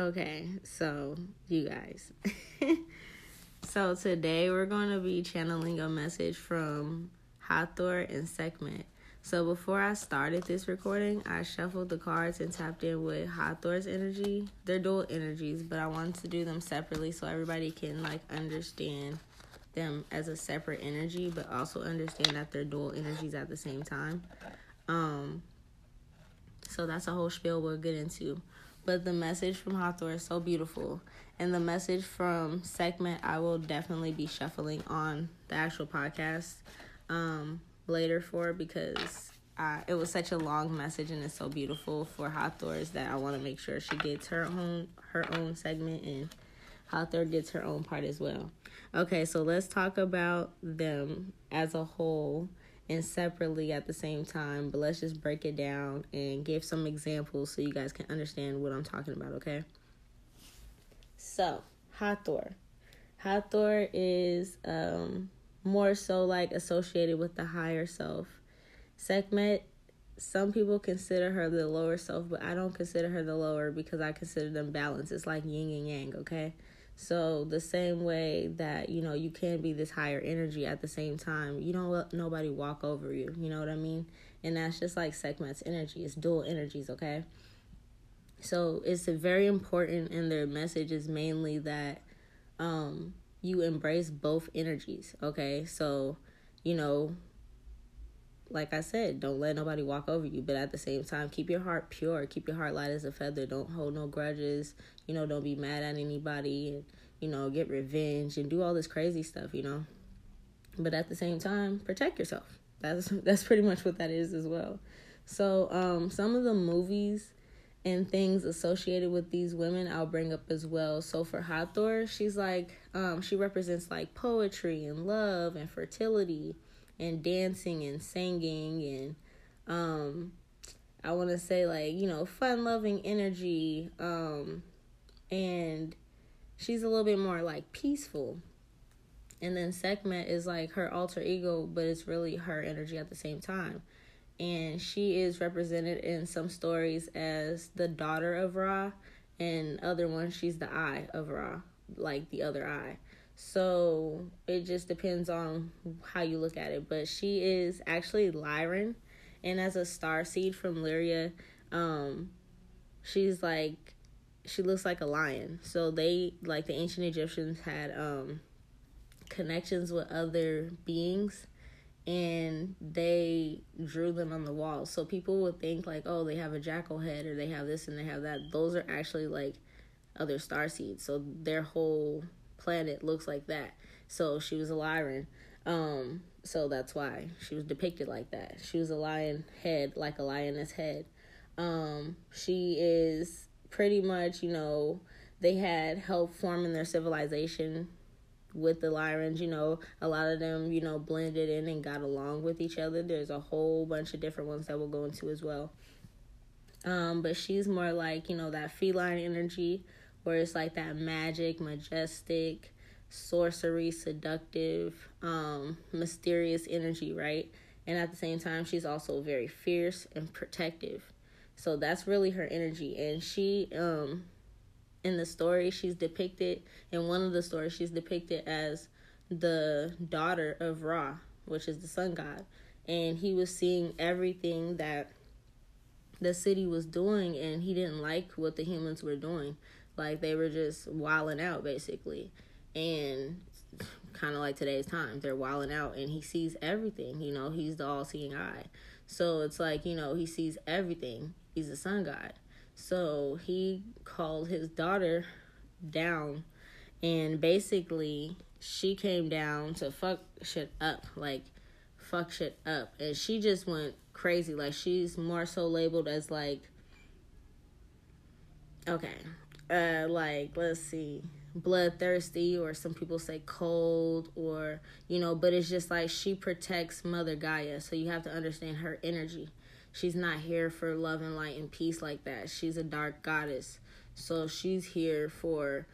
Okay, so you guys. so today we're going to be channeling a message from Hathor and Sekhmet. So before I started this recording, I shuffled the cards and tapped in with Hathor's energy. They're dual energies, but I wanted to do them separately so everybody can like understand them as a separate energy, but also understand that they're dual energies at the same time. Um, so that's a whole spiel we'll get into. But the message from Hathor is so beautiful. And the message from Sekhmet, I will definitely be shuffling on the actual podcast um, later for because I, it was such a long message and it's so beautiful for Hathor's that I want to make sure she gets her own her own segment and Hathor gets her own part as well. Okay, so let's talk about them as a whole and separately at the same time, but let's just break it down and give some examples so you guys can understand what I'm talking about, okay? So, Hathor. Hathor is um, more so like associated with the higher self. Sekhmet, some people consider her the lower self, but I don't consider her the lower because I consider them balanced. It's like yin and yang, okay? So the same way that you know you can be this higher energy at the same time, you don't let nobody walk over you. You know what I mean? And that's just like Sekhmet's energy. It's dual energies, okay? So it's very important, and their message is mainly that um, you embrace both energies, okay? So, you know, like I said, don't let nobody walk over you, but at the same time, keep your heart pure, keep your heart light as a feather. Don't hold no grudges, you know, don't be mad at anybody and, you know, get revenge and do all this crazy stuff, you know. But at the same time, protect yourself. That's that's pretty much what that is as well. So, um some of the movies and things associated with these women I'll bring up as well. So for Hathor, she's like um she represents like poetry and love and fertility and dancing and singing and um I want to say like, you know, fun-loving energy um and she's a little bit more like peaceful. And then Sekhmet is like her alter ego, but it's really her energy at the same time. And she is represented in some stories as the daughter of Ra, and other ones she's the eye of Ra, like the other eye. So it just depends on how you look at it. But she is actually Lyran, and as a star seed from Lyria, um, she's like she looks like a lion. So they like the ancient Egyptians had um connections with other beings and they drew them on the wall. So people would think like, oh, they have a jackal head or they have this and they have that. Those are actually like other star seeds. So their whole planet looks like that. So she was a Lyran. Um, so that's why she was depicted like that. She was a lion head, like a lioness head. Um, she is pretty much, you know, they had help forming their civilization with the Lyrans, you know, a lot of them, you know, blended in and got along with each other. There's a whole bunch of different ones that we'll go into as well. Um, but she's more like, you know, that feline energy where it's like that magic, majestic, sorcery, seductive, um, mysterious energy, right? And at the same time, she's also very fierce and protective. So that's really her energy. And she, um, in the story, she's depicted, in one of the stories, she's depicted as the daughter of Ra, which is the sun god. And he was seeing everything that the city was doing, and he didn't like what the humans were doing. Like they were just wilding out basically. And kind of like today's time, they're wilding out and he sees everything, you know, he's the all seeing eye. So it's like, you know, he sees everything. He's a sun god. So he called his daughter down and basically she came down to fuck shit up. Like fuck shit up. And she just went crazy. Like she's more so labeled as like okay, uh like let's see bloodthirsty or some people say cold or you know but it's just like she protects mother gaia so you have to understand her energy. She's not here for love and light and peace like that. She's a dark goddess. So she's here for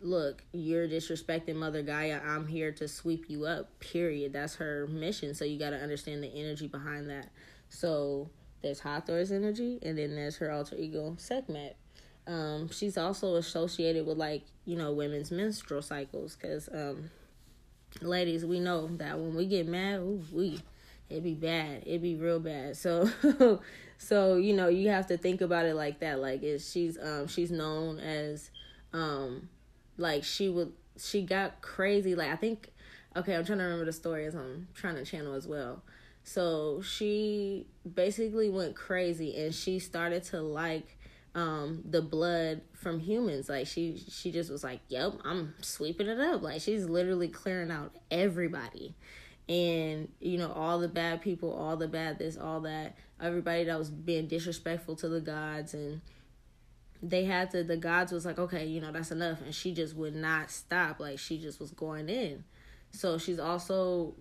look you're disrespecting mother gaia. I'm here to sweep you up period. That's her mission. So you got to understand the energy behind that. So there's hathor's energy and then there's her alter ego sekhmet Um, she's also associated with like you know women's menstrual cycles because um, ladies, we know that when we get mad, we it be bad. It be real bad. So so you know you have to think about it like that. Like is she's um she's known as um like she would she got crazy. Like I think okay, I'm trying to remember the story as I'm trying to channel as well. So she basically went crazy and she started to like um the blood from humans. Like she she just was like yep i'm sweeping it up. Like she's literally clearing out everybody. And you know all the bad people all the bad this all that. Everybody that was being disrespectful to the gods. And they had to the gods was like okay you know that's enough. And she just would not stop. Like she just was going in. So she's also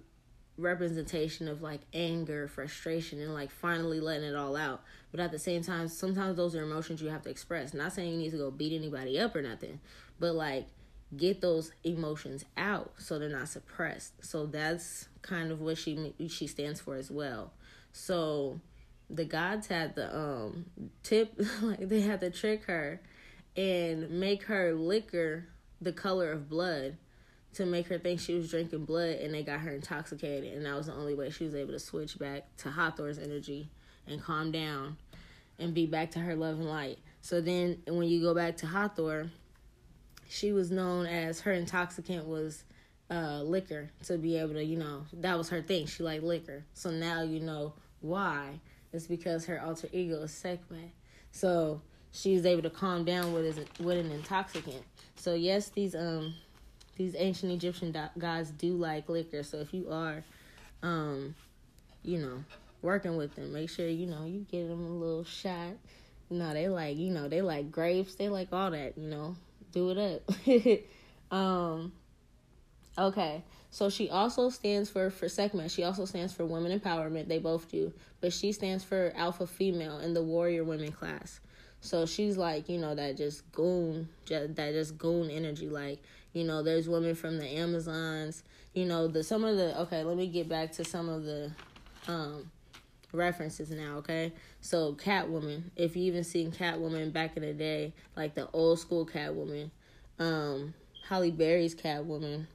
representation of like anger, frustration, and like finally letting it all out. But at the same time, sometimes those are emotions you have to express. Not saying you need to go beat anybody up or nothing, but like get those emotions out so they're not suppressed. So that's kind of what she she stands for as well. So the gods had the um tip like they had to trick her and make her liquor the color of blood to make her think she was drinking blood and they got her intoxicated and that was the only way she was able to switch back to Hathor's energy and calm down and be back to her love and light. So then when you go back to Hathor, she was known as her intoxicant was uh, liquor to be able to, you know, that was her thing. She liked liquor. So now you know why. It's because her alter ego is Sekhmet. So she was able to calm down with, with an intoxicant. So yes, these um these ancient Egyptian gods do like liquor. So if you are, um, you know, working with them, make sure you know you get them a little shot. Know, they like you know they like grapes. They like all that. You know, do it up. um, okay. So she also stands for for Sekhmet. She also stands for women empowerment. They both do, but she stands for alpha female in the warrior women class. So she's like, you know, that just goon, just, that just goon energy. Like, you know, there's women from the Amazons. You know, the some of the okay. Let me get back to some of the um references now. Okay, so Catwoman. If you even seen Catwoman back in the day, like the old school Catwoman, um, Halle Berry's Catwoman.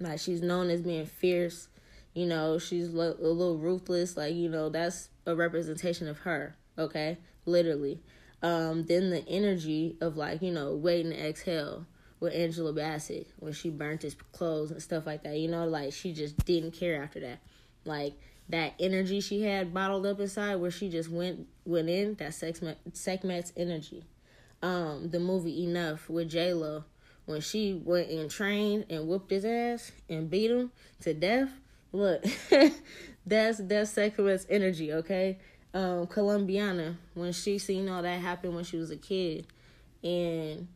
Like she's known as being fierce. You know, she's a little ruthless. Like you know, that's a representation of her. Okay, literally um, then the energy of like, you know, waiting to exhale with Angela Bassett when she burnt his clothes and stuff like that. You know, like she just didn't care after that. Like that energy she had bottled up inside where she just went went in, that sex Sekhmet's energy. Um, the movie Enough with J Lo when she went and trained and whooped his ass and beat him to death. Look, that's that's Sekhmet's energy, okay? um, Colombiana when she seen all that happen when she was a kid, and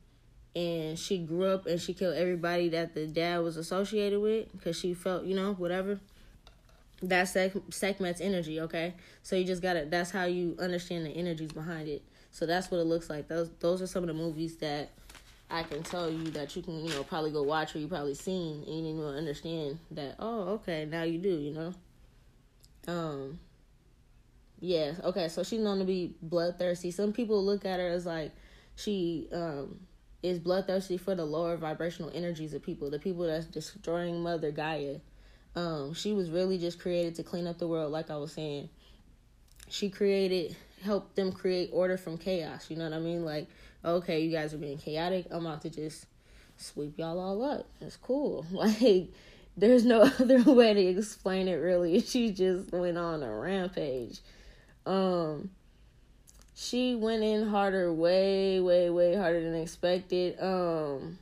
and she grew up and she killed everybody that the dad was associated with because she felt you know whatever. That's Sek- Sekhmet's energy, okay? So you just gotta. That's how you understand the energies behind it. So that's what it looks like. Those those are some of the movies that I can tell you that you can you know probably go watch or you probably seen and you will understand that. Oh, okay, now you do. You know. Um yeah, okay, so she's known to be bloodthirsty. Some people look at her as like she um is bloodthirsty for the lower vibrational energies of people, the people that's destroying Mother Gaia. Um, she was really just created to clean up the world, like I was saying. She created, helped them create order from chaos. You know what I mean? Like, okay, you guys are being chaotic. I'm about to just sweep y'all all up. It's cool. Like, there's no other way to explain it. Really, she just went on a rampage. Um, she went in harder, way, way, way harder than expected. Um,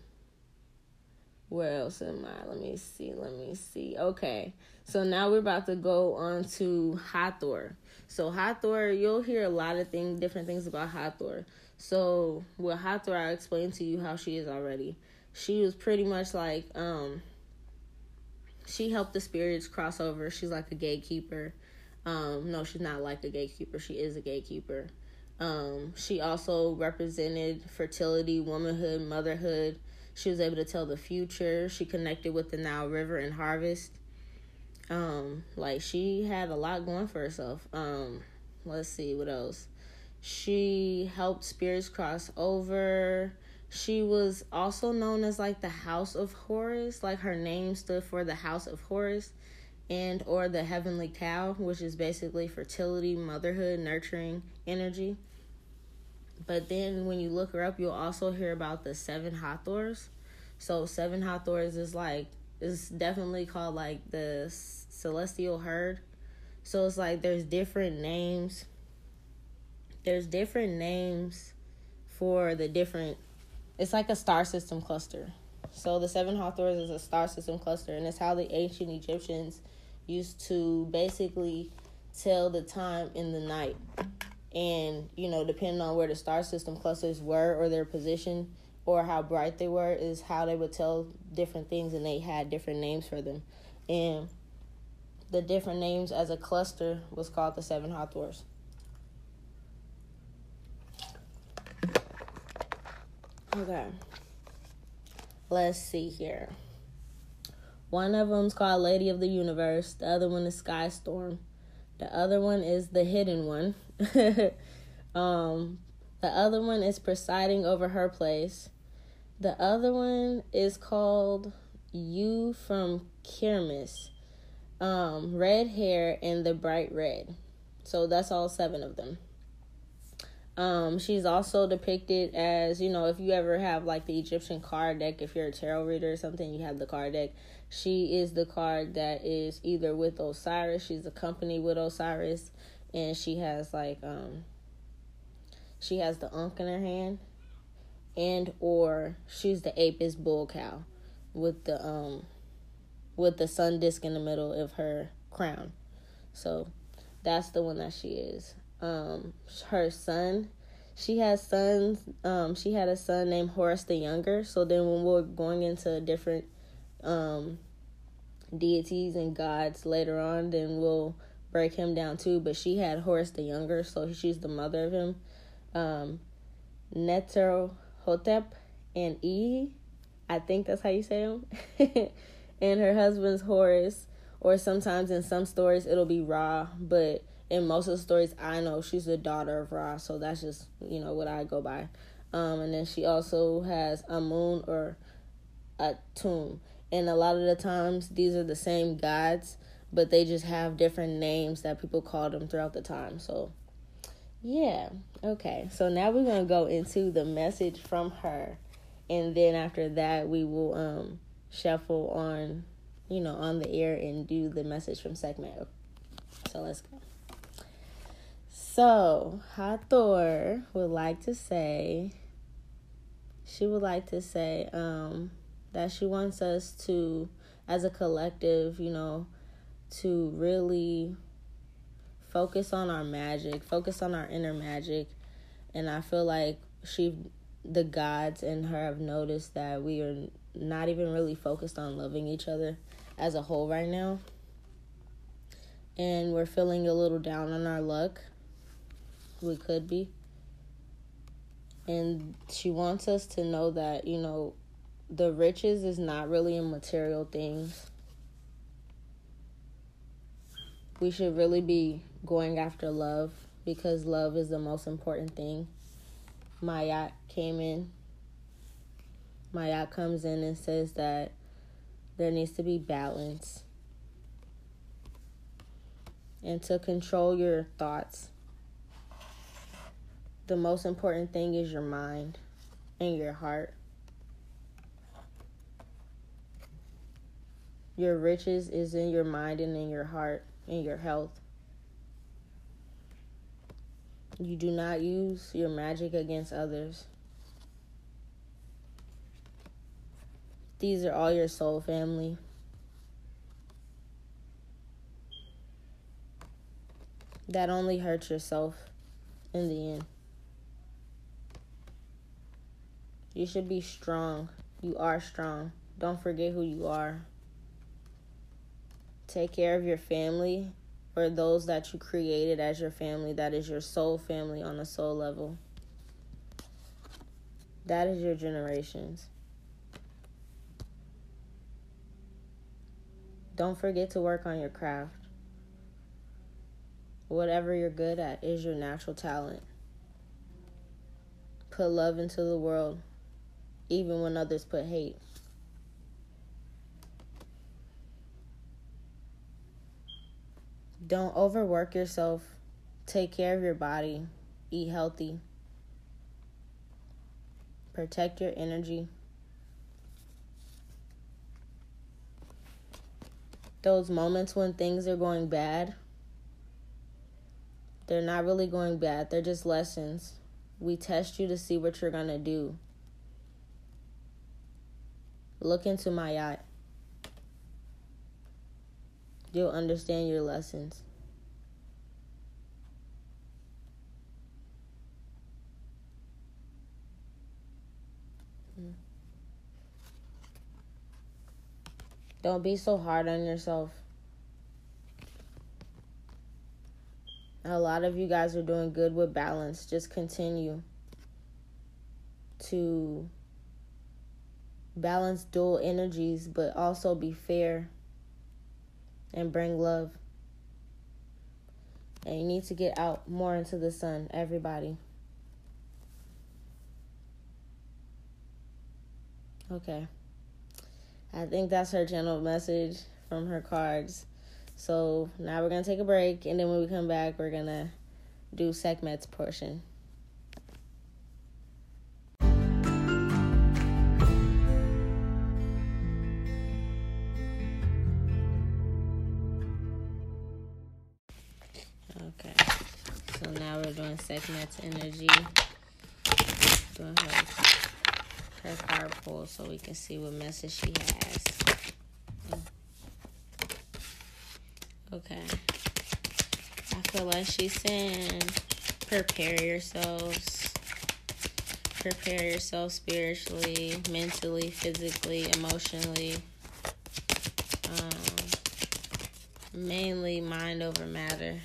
where else am I? Let me see. Let me see. Okay, so now we're about to go on to Hathor. So Hathor, you'll hear a lot of things, different things about Hathor. So with Hathor, I explained to you how she is already. She was pretty much like um. She helped the spirits cross over. She's like a gatekeeper. Um, no, she's not like a gatekeeper. She is a gatekeeper. Um, she also represented fertility, womanhood, motherhood. She was able to tell the future. She connected with the Nile River and harvest. Um, like she had a lot going for herself. Um, let's see what else. She helped spirits cross over. She was also known as like the House of Horus. Like her name stood for the House of Horus and or the heavenly cow, which is basically fertility, motherhood, nurturing energy. But then when you look her up, you'll also hear about the seven Hathors. So seven Hathors is like is definitely called like the celestial herd. So it's like there's different names. There's different names for the different it's like a star system cluster. So the seven Hathors is a star system cluster and it's how the ancient Egyptians used to basically tell the time in the night. And, you know, depending on where the star system clusters were or their position or how bright they were, is how they would tell different things, and they had different names for them. And the different names as a cluster was called the seven Hathors. Okay. Let's see here. One of them's called Lady of the Universe. The other one is Sky Storm. The other one is the hidden one. um, the other one is presiding over her place. The other one is called You from Khemmis. Um, red hair and the bright red. So that's all seven of them. Um, she's also depicted as, you know, if you ever have like the Egyptian card deck, if you're a tarot reader or something, you have the card deck. She is the card that is either with Osiris, she's accompanied with Osiris, and she has like um she has the Ankh in her hand, and or she's the Apis bull cow with the um with the sun disk in the middle of her crown. So that's the one that she is. Um her son she has sons um she had a son named Horus the Younger. So then when we're going into different um, deities and gods later on, then we'll break him down too. But she had Horus the Younger, so she's the mother of him. Um, Hotep and E, I think that's how you say him. and her husband's Horus, or sometimes in some stories it'll be Ra, but in most of the stories I know she's the daughter of Ra, so that's just you know what I go by. Um, and then she also has a moon or a tomb, and a lot of the times these are the same gods but they just have different names that people call them throughout the time. So yeah okay. So now we're gonna go into the message from her. And then after that we will um shuffle on you know on the air and do the message from Sekhmet. So let's go so hathor would like to say she would like to say um that she wants us to, as a collective, you know, to really focus on our magic, focus on our inner magic. And I feel like she, the gods and her have noticed that we are not even really focused on loving each other as a whole right now. And we're feeling a little down on our luck. We could be. And she wants us to know that, you know, the riches is not really in material things. We should really be going after love because love is the most important thing. Mayat came in. Mayat comes in and says that there needs to be balance. And to control your thoughts, the most important thing is your mind and your heart. Your riches is in your mind and in your heart and your health. You do not use your magic against others. These are all your soul family. That only hurts yourself in the end. You should be strong. You are strong. Don't forget who you are. Take care of your family or those that you created as your family. That is your soul family on a soul level. That is your generations. Don't forget to work on your craft. Whatever you're good at is your natural talent. put love into the world, even when others put hate. Don't overwork yourself. Take care of your body. Eat healthy. Protect your energy. Those moments when things are going bad, they're not really going bad, they're just lessons. We test you to see what you're going to do. Look into my eye. You'll understand your lessons. Don't be so hard on yourself. A lot of you guys are doing good with balance. Just continue to balance dual energies, but also be fair and bring love. And you need to get out more into the sun, everybody. Okay. I think that's her general message from her cards. So now we're gonna take a break, and then when we come back, we're gonna do Sekhmet's portion. Doing energy. Doing her her card pull so we can see what message she has. Okay. I feel like she's saying prepare yourselves. Prepare yourself spiritually, mentally, physically, emotionally. Um, mainly mind over matter.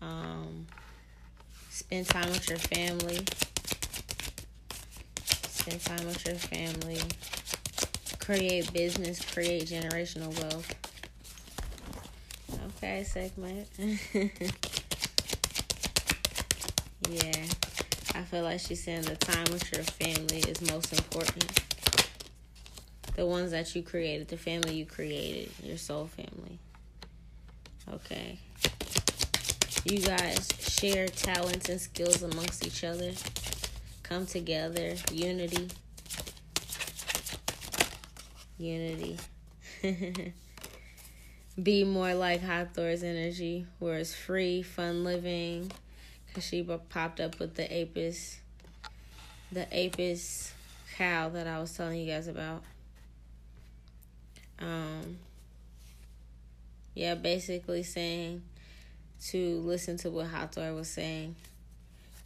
Um, spend time with your family spend time with your family, create business, create generational wealth. Okay, Sekhmet. yeah, I feel like she's saying the time with your family is most important. The ones that you created, the family you created, your soul family. Okay. You guys share talents and skills amongst each other come together, unity. Unity. Be more like Hot Hathor's energy, where it's free, fun living. Cause she popped up with the Apis, the Apis cow that I was telling you guys about. Um, yeah, basically saying to listen to what Hathor was saying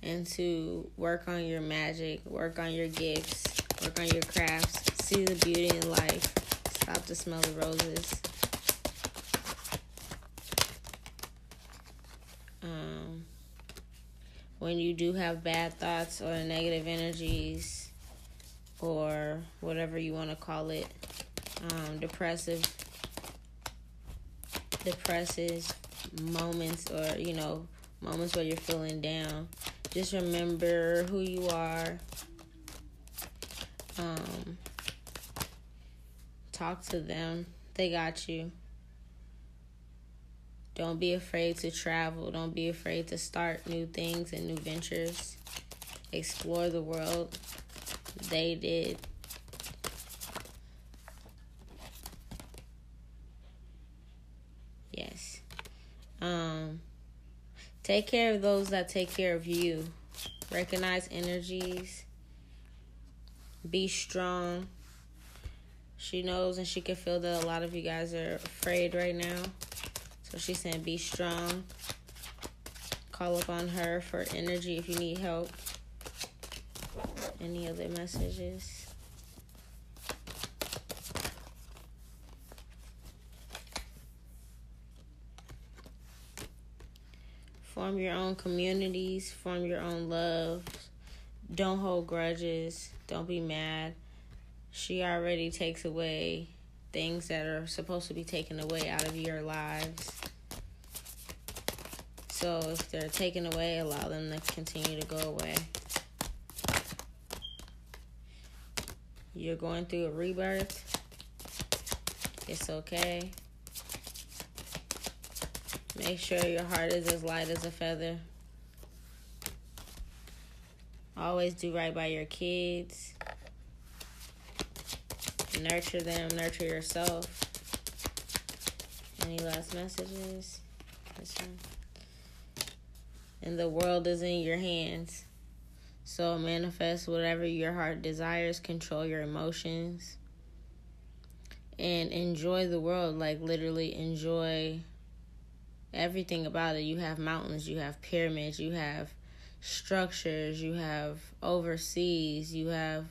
and to work on your magic, work on your gifts, work on your crafts, see the beauty in life, stop to smell the roses. Um, when you do have bad thoughts or negative energies or whatever you want to call it, um, depressive, depresses moments or you know moments where you're feeling down just remember who you are. Um, talk to them. They got you. Don't be afraid to travel. Don't be afraid to start new things and new ventures. Explore the world. They did. Yes. Um Take care of those that take care of you. Recognize energies. Be strong. She knows and she can feel that a lot of you guys are afraid right now. So she's saying be strong. Call upon her for energy if you need help. Any other messages? Form your own communities, form your own loves. Don't hold grudges, don't be mad. She already takes away things that are supposed to be taken away out of your lives. So if they're taken away, allow them to continue to go away. You're going through a rebirth. It's okay. Make sure your heart is as light as a feather. Always do right by your kids. Nurture them, nurture yourself. Any last messages? And the world is in your hands. So manifest whatever your heart desires, control your emotions, and enjoy the world. Like, literally, enjoy everything about it. You have mountains, you have pyramids, you have structures, you have overseas, you have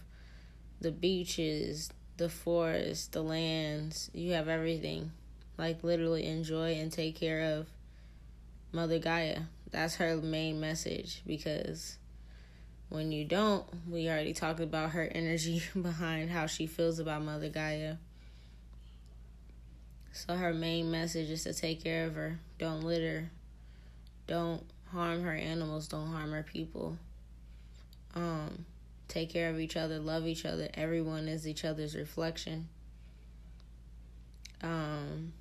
the beaches, the forests, the lands, you have everything. Like, literally, enjoy and take care of Mother Gaia. That's her main message because when you don't, we already talked about her energy behind how she feels about Mother Gaia. So her main message is to take care of her. Don't litter. Don't harm her animals. Don't harm her people. Um, take care of each other. Love each other. Everyone is each other's reflection. Um,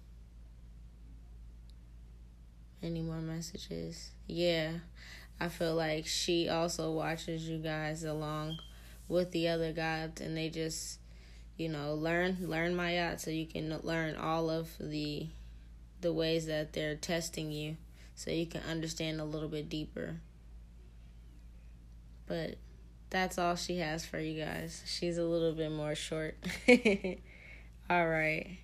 any more messages? Yeah. I feel like she also watches you guys along with the other gods and they just you know learn learn Mayat so you can learn all of the the ways that they're testing you so you can understand a little bit deeper. But that's all she has for you guys. She's a little bit more short. All right